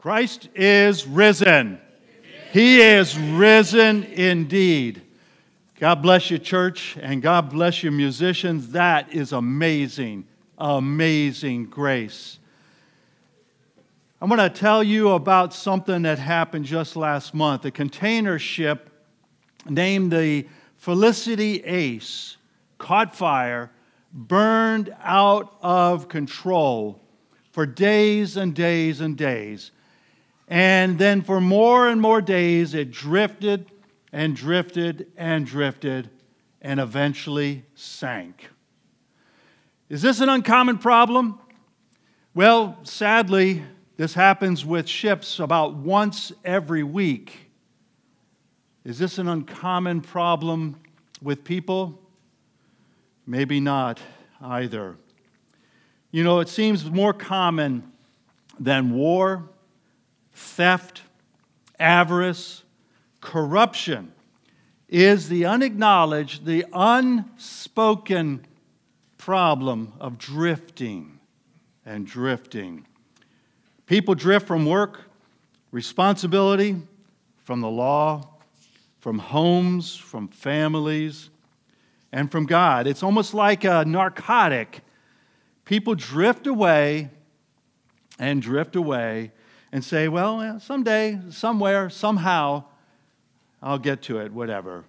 Christ is risen. He is risen indeed. God bless you, church, and God bless you, musicians. That is amazing, amazing grace. I'm going to tell you about something that happened just last month. A container ship named the Felicity Ace caught fire, burned out of control for days and days and days. And then for more and more days, it drifted and drifted and drifted and eventually sank. Is this an uncommon problem? Well, sadly, this happens with ships about once every week. Is this an uncommon problem with people? Maybe not either. You know, it seems more common than war, theft, avarice, corruption is the unacknowledged, the unspoken problem of drifting and drifting. People drift from work, responsibility, from the law, from homes, from families, and from God. It's almost like a narcotic. People drift away and drift away and say, well, someday, somewhere, somehow, I'll get to it, whatever,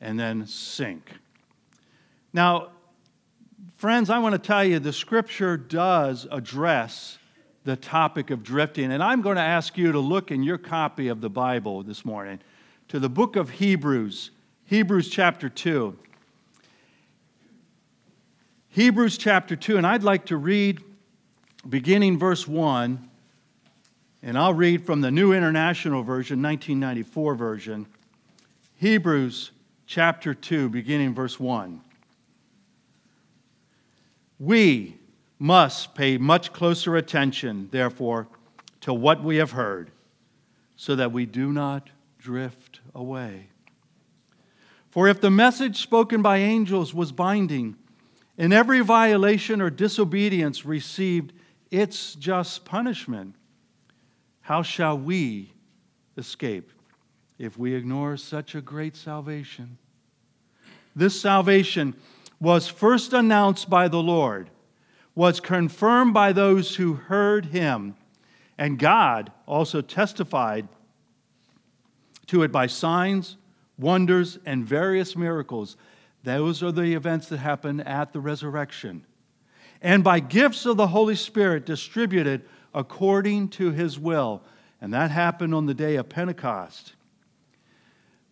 and then sink. Now, friends, I want to tell you the scripture does address the topic of drifting, and I'm going to ask you to look in your copy of the Bible this morning to the book of Hebrews, Hebrews chapter 2. Hebrews chapter 2, and I'd like to read beginning verse 1 and I'll read from the New International Version, 1994 version, Hebrews chapter 2, beginning verse 1. We must pay much closer attention, therefore, to what we have heard, so that we do not drift away. For if the message spoken by angels was binding, and every violation or disobedience received its just punishment, how shall we escape if we ignore such a great salvation? This salvation was first announced by the Lord, was confirmed by those who heard him, and God also testified to it by signs, wonders, and various miracles. Those are the events that happen at the resurrection. And by gifts of the Holy Spirit distributed according to his will. And that happened on the day of Pentecost.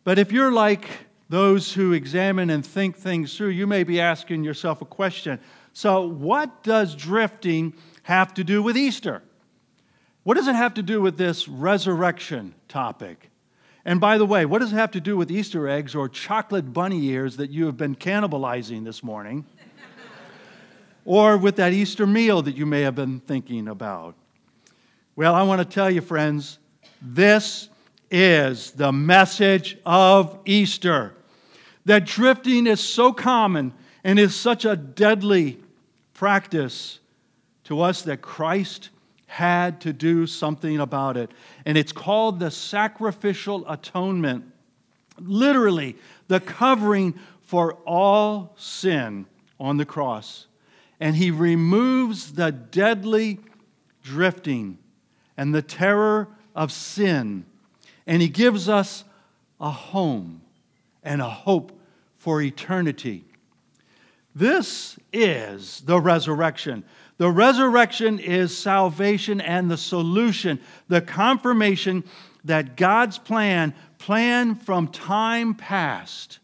But if you're like those who examine and think things through, you may be asking yourself a question. So, what does drifting have to do with Easter? What does it have to do with this resurrection topic? And by the way, what does it have to do with Easter eggs or chocolate bunny ears that you have been cannibalizing this morning? or with that Easter meal that you may have been thinking about? Well, I want to tell you, friends, this is the message of Easter. That drifting is so common and is such a deadly practice to us that Christ had to do something about it. And it's called the sacrificial atonement. Literally, the covering for all sin on the cross. And he removes the deadly drifting and the terror of sin. And He gives us a home and a hope for eternity. This is the resurrection. The resurrection is salvation and the solution, the confirmation that God's plan, plan from time past,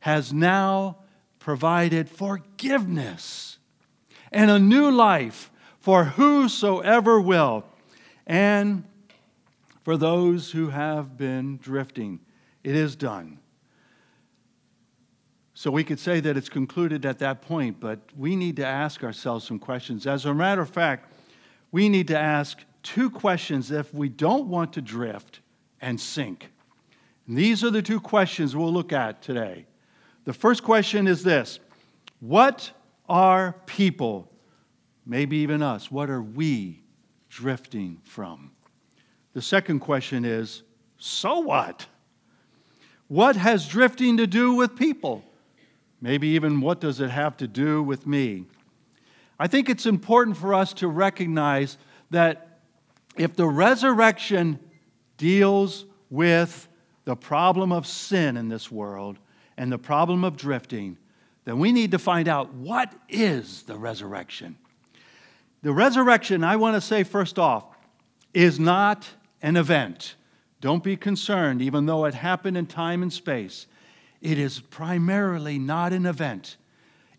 has now provided forgiveness and a new life for whosoever will and for those who have been drifting. It is done. So we could say that it's concluded at that point, but we need to ask ourselves some questions. As a matter of fact, we need to ask two questions if we don't want to drift and sink. And these are the two questions we'll look at today. The first question is this What are people, maybe even us, what are we drifting from. The second question is so what? What has drifting to do with people? Maybe even what does it have to do with me? I think it's important for us to recognize that if the resurrection deals with the problem of sin in this world and the problem of drifting, then we need to find out what is the resurrection. The resurrection, I want to say first off, is not an event. Don't be concerned, even though it happened in time and space. It is primarily not an event,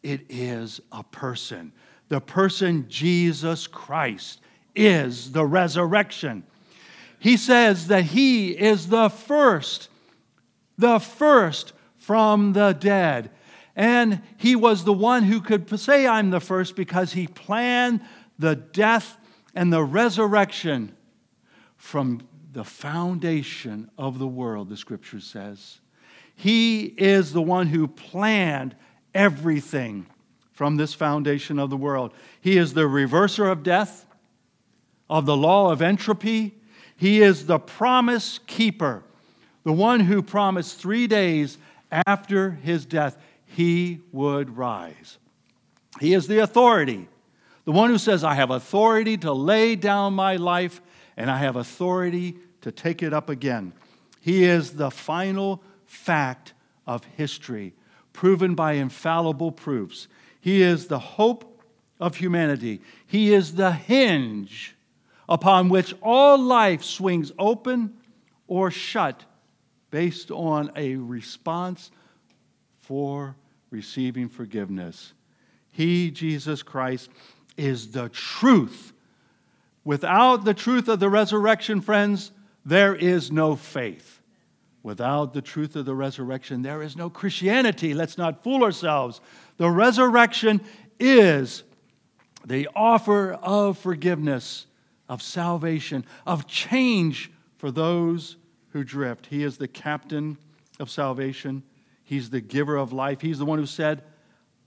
it is a person. The person, Jesus Christ, is the resurrection. He says that He is the first, the first from the dead. And He was the one who could say, I'm the first, because He planned the death and the resurrection from the foundation of the world, the scripture says. He is the one who planned everything from this foundation of the world. He is the reverser of death, of the law of entropy. He is the promise keeper, the one who promised three days after his death he would rise. He is the authority the one who says, I have authority to lay down my life and I have authority to take it up again. He is the final fact of history, proven by infallible proofs. He is the hope of humanity. He is the hinge upon which all life swings open or shut based on a response for receiving forgiveness. He, Jesus Christ, is the truth. Without the truth of the resurrection, friends, there is no faith. Without the truth of the resurrection, there is no Christianity. Let's not fool ourselves. The resurrection is the offer of forgiveness, of salvation, of change for those who drift. He is the captain of salvation, He's the giver of life. He's the one who said,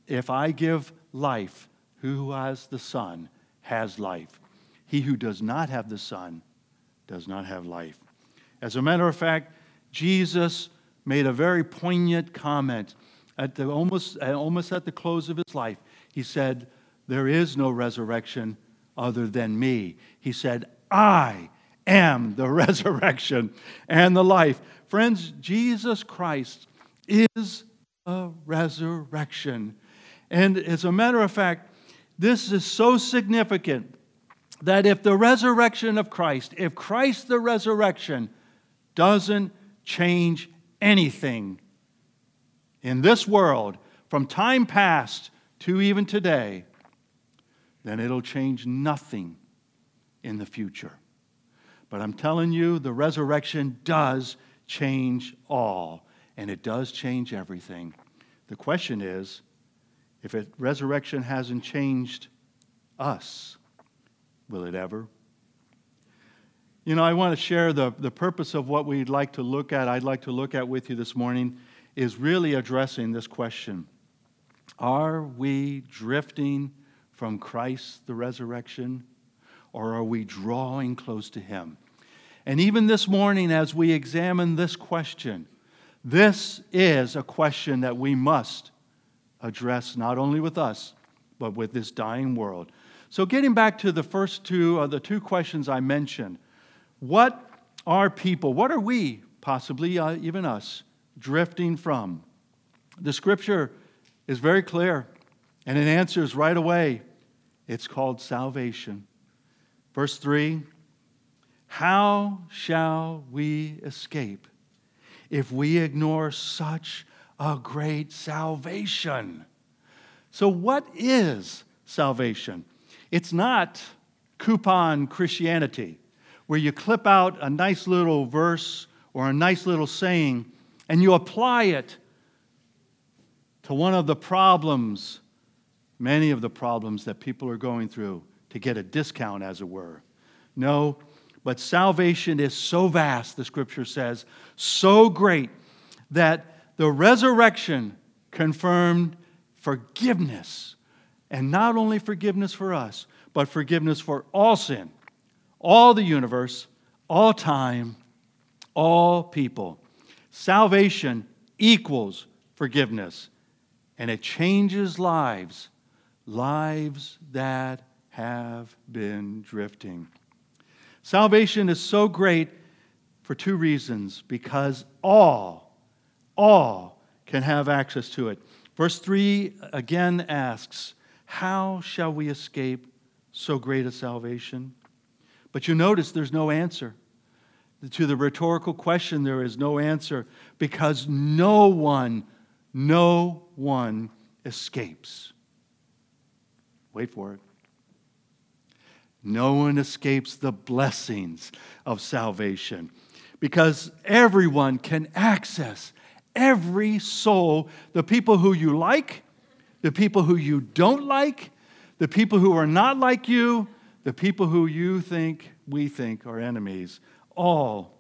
If I give life, who has the Son has life. He who does not have the Son does not have life. As a matter of fact, Jesus made a very poignant comment at the, almost, almost at the close of his life. He said, There is no resurrection other than me. He said, I am the resurrection and the life. Friends, Jesus Christ is a resurrection. And as a matter of fact, this is so significant that if the resurrection of Christ, if Christ the resurrection doesn't change anything in this world from time past to even today, then it'll change nothing in the future. But I'm telling you, the resurrection does change all, and it does change everything. The question is, if it, resurrection hasn't changed us, will it ever? You know, I want to share the, the purpose of what we'd like to look at, I'd like to look at with you this morning, is really addressing this question Are we drifting from Christ, the resurrection, or are we drawing close to Him? And even this morning, as we examine this question, this is a question that we must address not only with us, but with this dying world. So, getting back to the first two, uh, the two questions I mentioned what are people, what are we, possibly uh, even us, drifting from? The scripture is very clear, and it answers right away. It's called salvation. Verse 3 How shall we escape if we ignore such a great salvation. So, what is salvation? It's not coupon Christianity, where you clip out a nice little verse or a nice little saying and you apply it to one of the problems, many of the problems that people are going through to get a discount, as it were. No, but salvation is so vast, the scripture says, so great that the resurrection confirmed forgiveness. And not only forgiveness for us, but forgiveness for all sin, all the universe, all time, all people. Salvation equals forgiveness, and it changes lives, lives that have been drifting. Salvation is so great for two reasons because all, all can have access to it. Verse 3 again asks, How shall we escape so great a salvation? But you notice there's no answer. To the rhetorical question, there is no answer because no one, no one escapes. Wait for it. No one escapes the blessings of salvation because everyone can access every soul the people who you like, the people who you don't like, the people who are not like you, the people who you think, we think, are enemies. All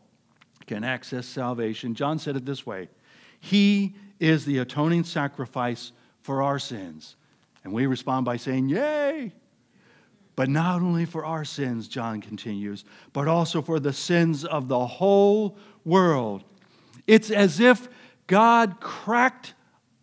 can access salvation. John said it this way He is the atoning sacrifice for our sins. And we respond by saying, Yay! But not only for our sins, John continues, but also for the sins of the whole world. It's as if God cracked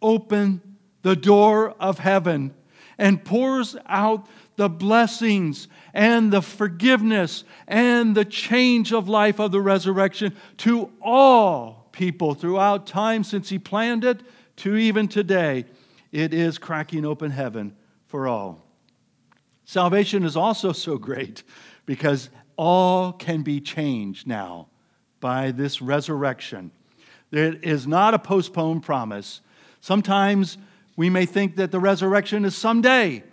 open the door of heaven and pours out the blessings and the forgiveness and the change of life of the resurrection to all people throughout time since He planned it to even today. It is cracking open heaven for all. Salvation is also so great because all can be changed now by this resurrection. It is not a postponed promise. Sometimes we may think that the resurrection is someday.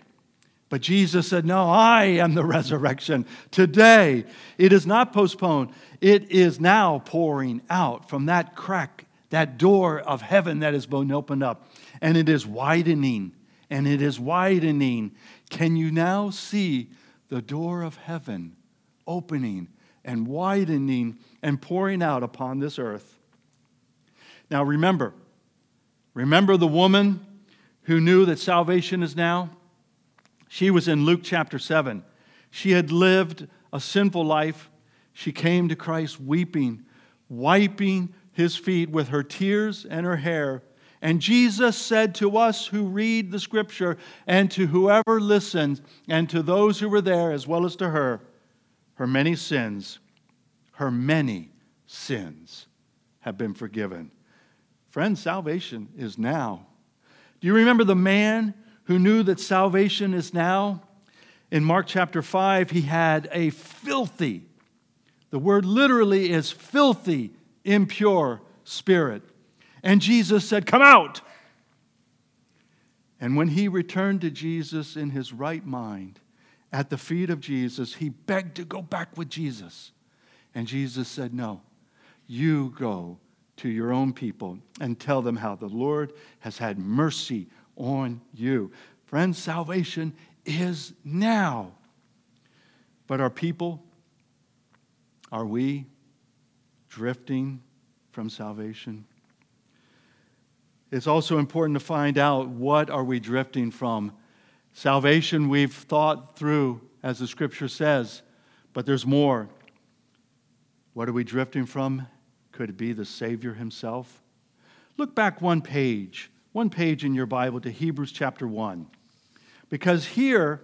But Jesus said, No, I am the resurrection today. It is not postponed, it is now pouring out from that crack, that door of heaven that has been opened up. And it is widening, and it is widening. Can you now see the door of heaven opening and widening and pouring out upon this earth? Now remember, remember the woman who knew that salvation is now? She was in Luke chapter 7. She had lived a sinful life. She came to Christ weeping, wiping his feet with her tears and her hair. And Jesus said to us who read the scripture, and to whoever listens, and to those who were there, as well as to her, her many sins, her many sins have been forgiven. Friends, salvation is now. Do you remember the man who knew that salvation is now? In Mark chapter 5, he had a filthy, the word literally is filthy, impure spirit. And Jesus said, Come out. And when he returned to Jesus in his right mind, at the feet of Jesus, he begged to go back with Jesus. And Jesus said, No, you go to your own people and tell them how the Lord has had mercy on you. Friends, salvation is now. But our people, are we drifting from salvation? It's also important to find out what are we drifting from. Salvation we've thought through as the scripture says, but there's more. What are we drifting from? Could it be the Savior himself? Look back one page, one page in your Bible to Hebrews chapter 1. Because here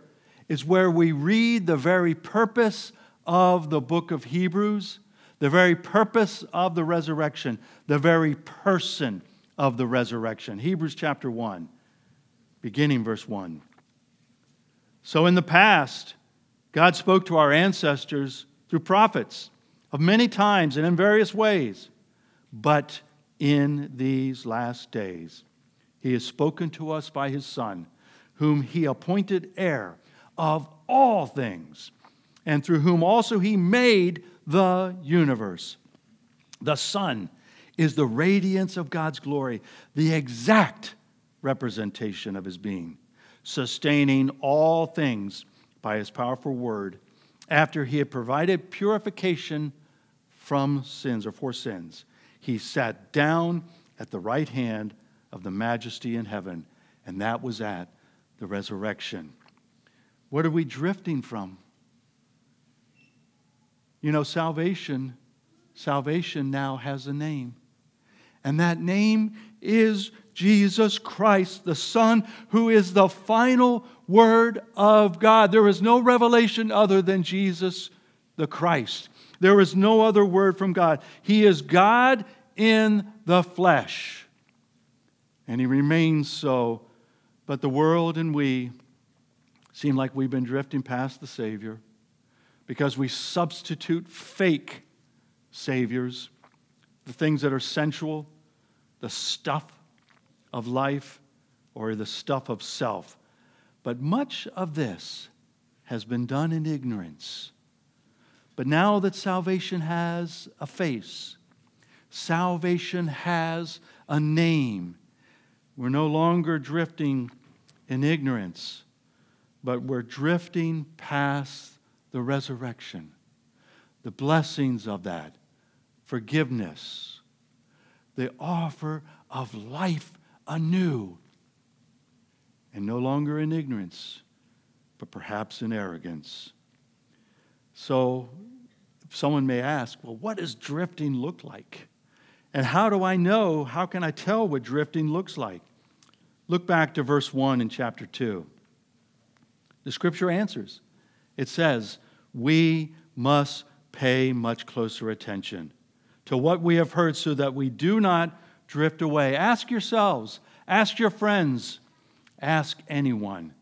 is where we read the very purpose of the book of Hebrews, the very purpose of the resurrection, the very person of the resurrection. Hebrews chapter 1, beginning verse 1. So in the past, God spoke to our ancestors through prophets of many times and in various ways. But in these last days, he has spoken to us by his Son, whom he appointed heir of all things, and through whom also he made the universe. The Son is the radiance of God's glory, the exact representation of his being, sustaining all things by his powerful word, after he had provided purification from sins or for sins, he sat down at the right hand of the majesty in heaven, and that was at the resurrection. What are we drifting from? You know, salvation, salvation now has a name. And that name is Jesus Christ, the Son, who is the final word of God. There is no revelation other than Jesus the Christ. There is no other word from God. He is God in the flesh. And he remains so. But the world and we seem like we've been drifting past the Savior because we substitute fake Saviors, the things that are sensual, the stuff of life, or the stuff of self. But much of this has been done in ignorance. But now that salvation has a face, salvation has a name, we're no longer drifting in ignorance, but we're drifting past the resurrection, the blessings of that, forgiveness, the offer of life anew, and no longer in ignorance, but perhaps in arrogance. So, someone may ask, well, what does drifting look like? And how do I know? How can I tell what drifting looks like? Look back to verse 1 in chapter 2. The scripture answers. It says, We must pay much closer attention to what we have heard so that we do not drift away. Ask yourselves, ask your friends, ask anyone.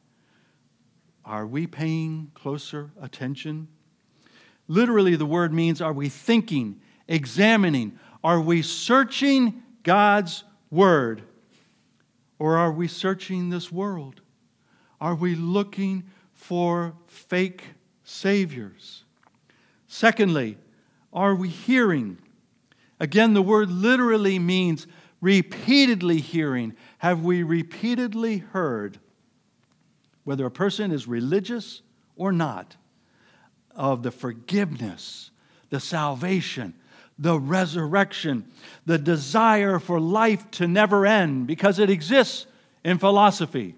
Are we paying closer attention? Literally, the word means are we thinking, examining, are we searching God's Word? Or are we searching this world? Are we looking for fake saviors? Secondly, are we hearing? Again, the word literally means repeatedly hearing. Have we repeatedly heard, whether a person is religious or not, of the forgiveness, the salvation, the resurrection, the desire for life to never end, because it exists in philosophy,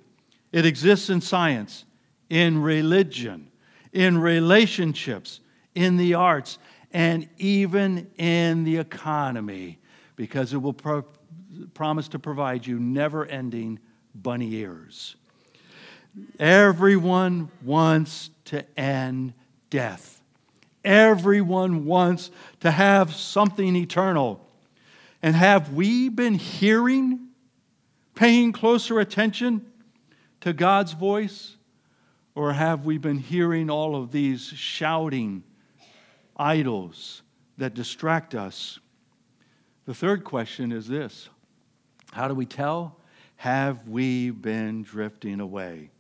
it exists in science, in religion, in relationships, in the arts, and even in the economy, because it will pro- promise to provide you never ending bunny ears. Everyone wants to end death. Everyone wants to have something eternal. And have we been hearing, paying closer attention to God's voice? Or have we been hearing all of these shouting idols that distract us? The third question is this How do we tell? Have we been drifting away?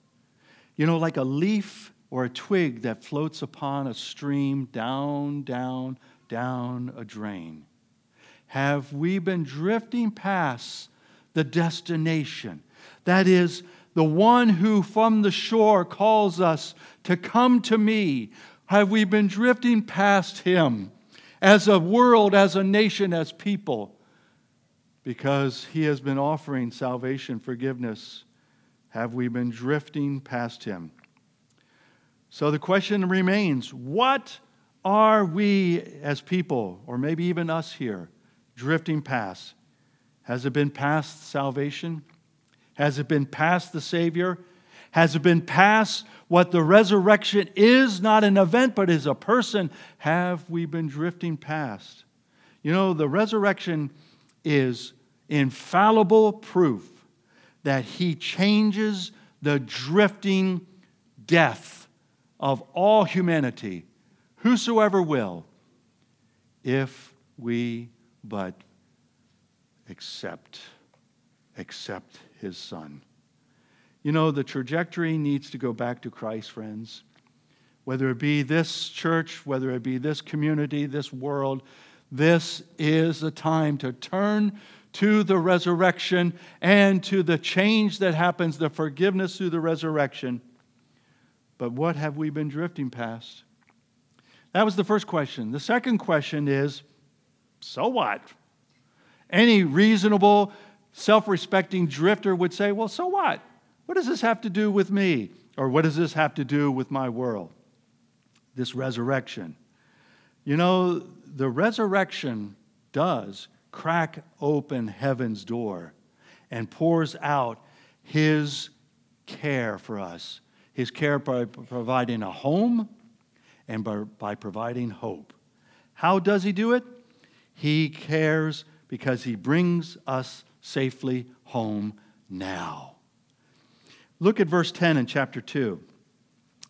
You know, like a leaf or a twig that floats upon a stream down, down, down a drain? Have we been drifting past the destination? That is, the one who from the shore calls us to come to me. Have we been drifting past him as a world, as a nation, as people? Because he has been offering salvation, forgiveness. Have we been drifting past him? So the question remains what are we as people, or maybe even us here, drifting past? Has it been past salvation? Has it been past the Savior? Has it been past what the resurrection is, not an event, but is a person? Have we been drifting past? You know, the resurrection is infallible proof that He changes the drifting death of all humanity, whosoever will, if we but accept, accept his son. You know, the trajectory needs to go back to Christ, friends. Whether it be this church, whether it be this community, this world, this is a time to turn to the resurrection and to the change that happens, the forgiveness through the resurrection but what have we been drifting past? That was the first question. The second question is so what? Any reasonable, self respecting drifter would say, well, so what? What does this have to do with me? Or what does this have to do with my world? This resurrection. You know, the resurrection does crack open heaven's door and pours out his care for us. His care by providing a home and by, by providing hope. How does he do it? He cares because he brings us safely home now. Look at verse 10 in chapter 2.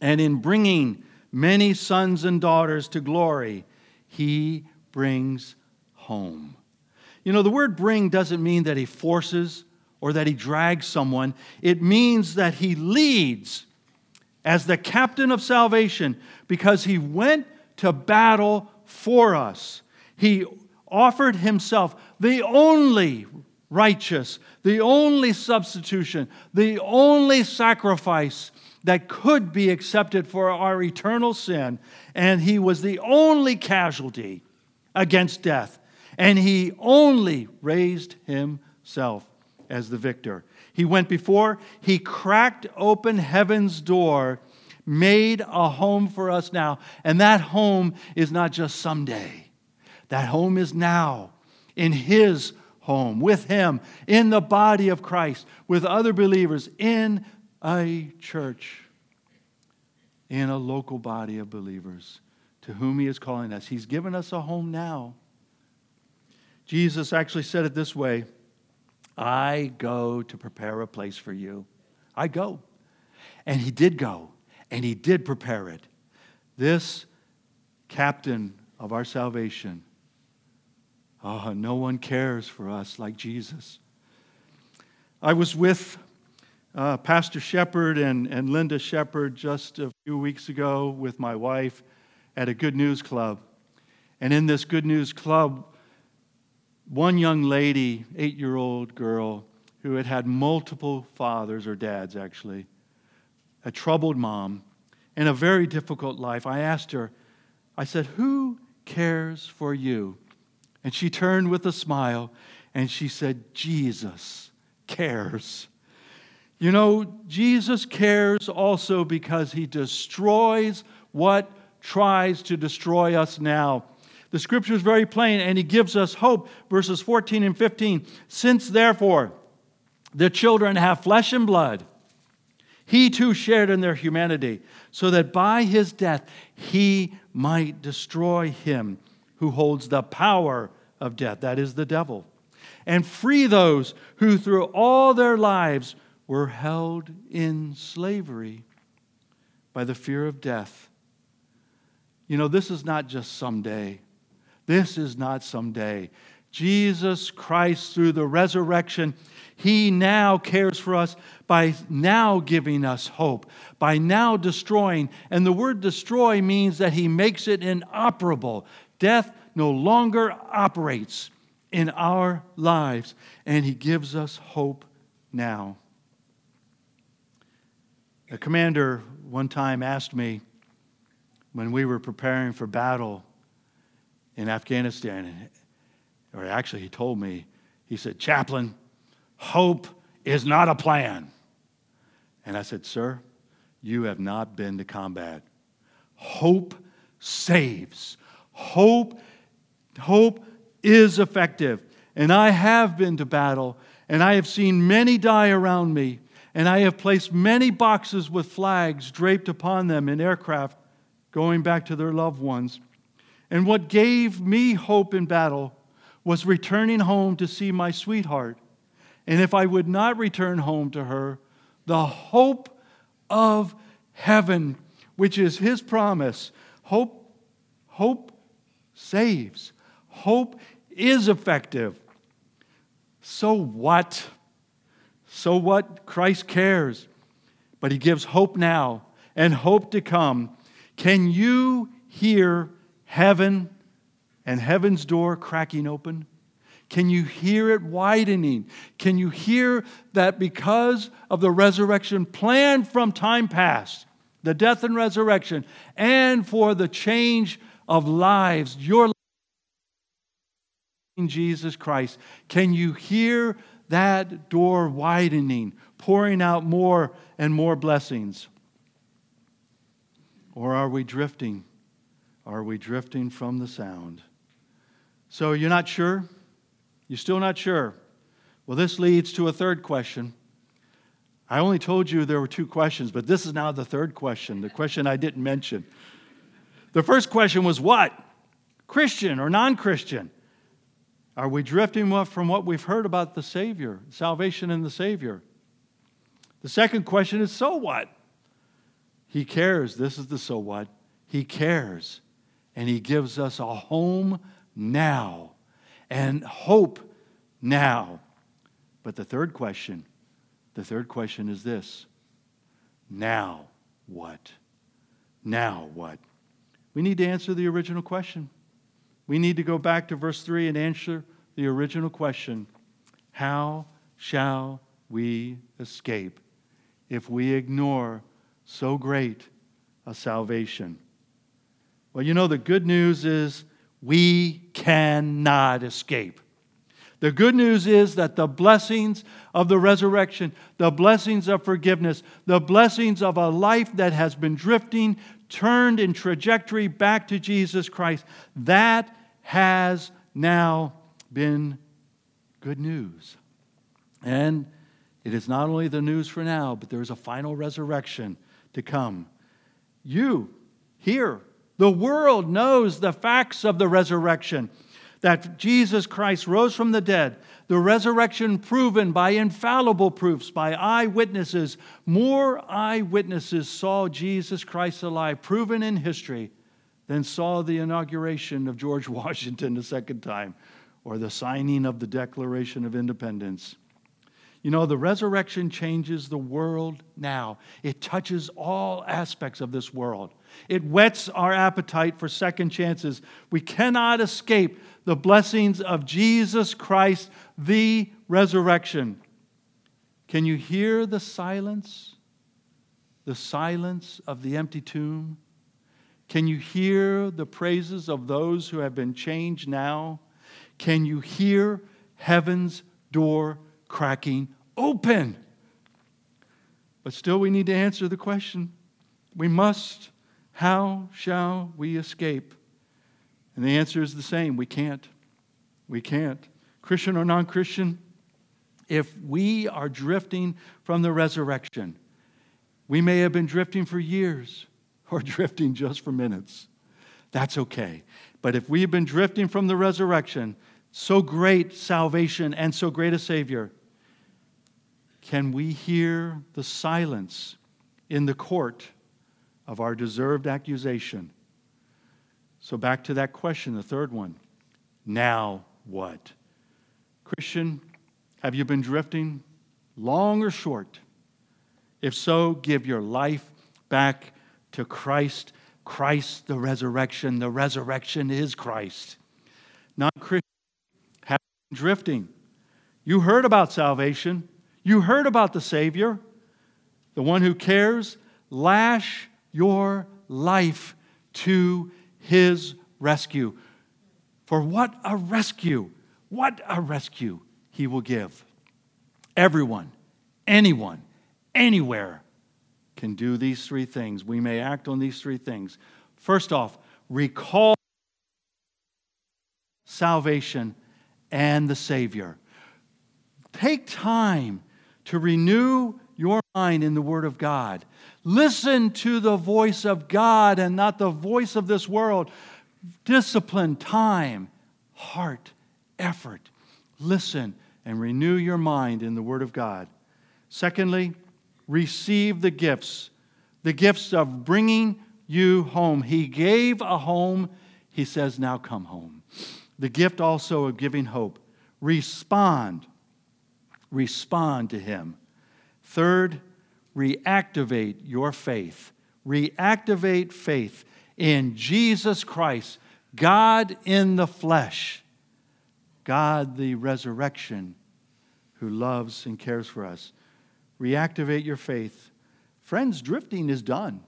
And in bringing many sons and daughters to glory, he brings home. You know, the word bring doesn't mean that he forces or that he drags someone, it means that he leads as the captain of salvation because he went to battle for us. He offered himself, the only righteous, the only substitution, the only sacrifice that could be accepted for our eternal sin. And he was the only casualty against death. And he only raised himself as the victor. He went before, he cracked open heaven's door, made a home for us now. And that home is not just someday, that home is now in his home, with him, in the body of Christ, with other believers, in a church, in a local body of believers to whom he is calling us. He's given us a home now. Jesus actually said it this way I go to prepare a place for you. I go. And he did go, and he did prepare it. This captain of our salvation, oh, no one cares for us like Jesus. I was with uh, Pastor Shepard and, and Linda Shepard just a few weeks ago with my wife at a Good News Club. And in this Good News Club, one young lady, eight year old girl, who had had multiple fathers or dads actually, a troubled mom, and a very difficult life. I asked her, I said, Who cares for you? And she turned with a smile and she said, Jesus cares. You know, Jesus cares also because he destroys what tries to destroy us now. The scripture is very plain, and he gives us hope. Verses 14 and 15. Since therefore the children have flesh and blood, he too shared in their humanity, so that by his death he might destroy him who holds the power of death, that is the devil, and free those who through all their lives were held in slavery by the fear of death. You know, this is not just someday. This is not someday. Jesus Christ, through the resurrection, He now cares for us by now giving us hope, by now destroying. And the word destroy means that He makes it inoperable. Death no longer operates in our lives, and He gives us hope now. A commander one time asked me when we were preparing for battle in Afghanistan. Or actually, he told me, he said, Chaplain, hope is not a plan. And I said, Sir, you have not been to combat. Hope saves. Hope, hope is effective. And I have been to battle, and I have seen many die around me, and I have placed many boxes with flags draped upon them in aircraft going back to their loved ones. And what gave me hope in battle was returning home to see my sweetheart. And if I would not return home to her, the hope of heaven, which is his promise, hope, hope saves. Hope is effective. So what? So what? Christ cares. But he gives hope now and hope to come. Can you hear heaven and heaven's door cracking open? Can you hear it widening? Can you hear that because of the resurrection planned from time past, the death and resurrection, and for the change of lives, your life in Jesus Christ, can you hear that door widening, pouring out more and more blessings? Or are we drifting? Are we drifting from the sound? So you're not sure? You're still not sure? Well, this leads to a third question. I only told you there were two questions, but this is now the third question, the question I didn't mention. The first question was what? Christian or non Christian? Are we drifting from what we've heard about the Savior, salvation in the Savior? The second question is so what? He cares. This is the so what. He cares. And He gives us a home now and hope now. But the third question, the third question is this now what? Now what? We need to answer the original question. We need to go back to verse 3 and answer the original question How shall we escape if we ignore so great a salvation? Well, you know, the good news is we cannot escape. The good news is that the blessings of the resurrection, the blessings of forgiveness, the blessings of a life that has been drifting, turned in trajectory back to Jesus Christ, that has now been good news. And it is not only the news for now, but there is a final resurrection to come. You, here, the world knows the facts of the resurrection that Jesus Christ rose from the dead, the resurrection proven by infallible proofs, by eyewitnesses. More eyewitnesses saw Jesus Christ alive, proven in history, than saw the inauguration of George Washington the second time or the signing of the Declaration of Independence. You know, the resurrection changes the world now. It touches all aspects of this world. It whets our appetite for second chances. We cannot escape the blessings of Jesus Christ, the resurrection. Can you hear the silence? The silence of the empty tomb? Can you hear the praises of those who have been changed now? Can you hear heaven's door cracking open? But still, we need to answer the question. We must. How shall we escape? And the answer is the same we can't. We can't. Christian or non Christian, if we are drifting from the resurrection, we may have been drifting for years or drifting just for minutes. That's okay. But if we have been drifting from the resurrection, so great salvation and so great a Savior, can we hear the silence in the court of our deserved accusation? So, back to that question, the third one. Now what? Christian, have you been drifting long or short? If so, give your life back to Christ. Christ, the resurrection. The resurrection is Christ. Non Christian, have been drifting. You heard about salvation, you heard about the Savior, the one who cares. Lash your life to his rescue. For what a rescue! What a rescue he will give. Everyone, anyone, anywhere can do these three things. We may act on these three things. First off, recall salvation and the Savior. Take time to renew your mind in the Word of God. Listen to the voice of God and not the voice of this world. Discipline, time, heart, effort. Listen and renew your mind in the Word of God. Secondly, receive the gifts, the gifts of bringing you home. He gave a home. He says, now come home. The gift also of giving hope. Respond. Respond to Him. Third, reactivate your faith. Reactivate faith in Jesus Christ, God in the flesh, God the resurrection, who loves and cares for us. Reactivate your faith. Friends, drifting is done.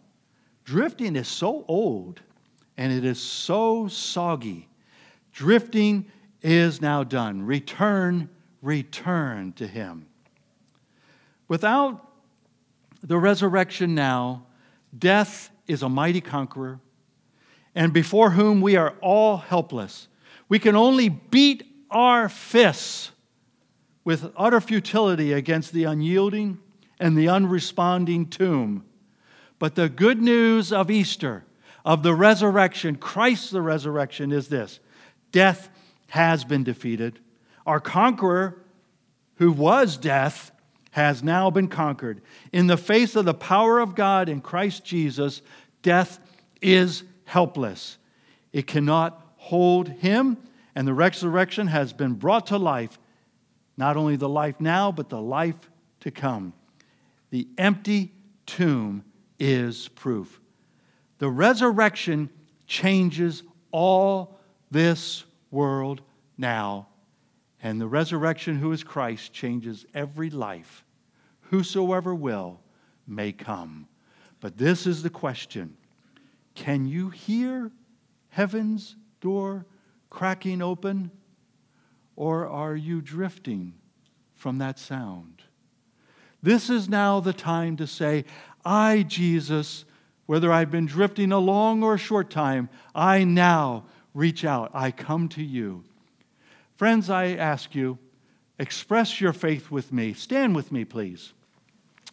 Drifting is so old and it is so soggy. Drifting is now done. Return, return to Him. Without the resurrection now, death is a mighty conqueror, and before whom we are all helpless. We can only beat our fists with utter futility against the unyielding and the unresponding tomb. But the good news of Easter, of the resurrection, Christ the resurrection, is this death has been defeated. Our conqueror, who was death, has now been conquered. In the face of the power of God in Christ Jesus, death is helpless. It cannot hold him, and the resurrection has been brought to life, not only the life now, but the life to come. The empty tomb is proof. The resurrection changes all this world now. And the resurrection, who is Christ, changes every life. Whosoever will may come. But this is the question Can you hear heaven's door cracking open? Or are you drifting from that sound? This is now the time to say, I, Jesus, whether I've been drifting a long or a short time, I now reach out. I come to you. Friends, I ask you, express your faith with me. Stand with me, please.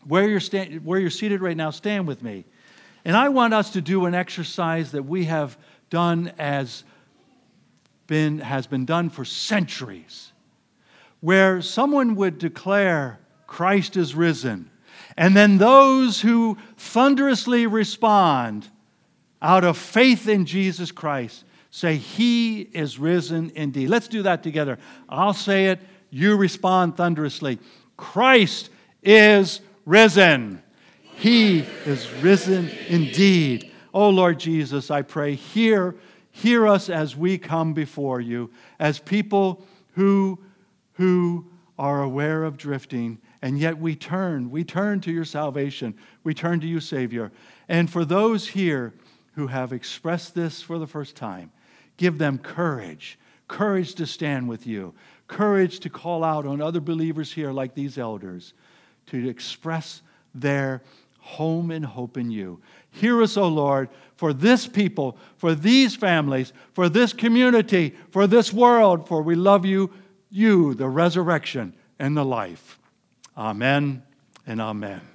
Where you're, sta- where you're seated right now, stand with me. And I want us to do an exercise that we have done as been, has been done for centuries, where someone would declare, Christ is risen. And then those who thunderously respond out of faith in Jesus Christ say, He is risen indeed. Let's do that together. I'll say it, you respond thunderously. Christ is risen. He is risen indeed. Oh Lord Jesus, I pray, hear, hear us as we come before you, as people who, who are aware of drifting and yet we turn. We turn to your salvation. We turn to you, Savior. And for those here who have expressed this for the first time, give them courage courage to stand with you, courage to call out on other believers here, like these elders, to express their home and hope in you. Hear us, O Lord, for this people, for these families, for this community, for this world, for we love you, you, the resurrection and the life. Amen and amen.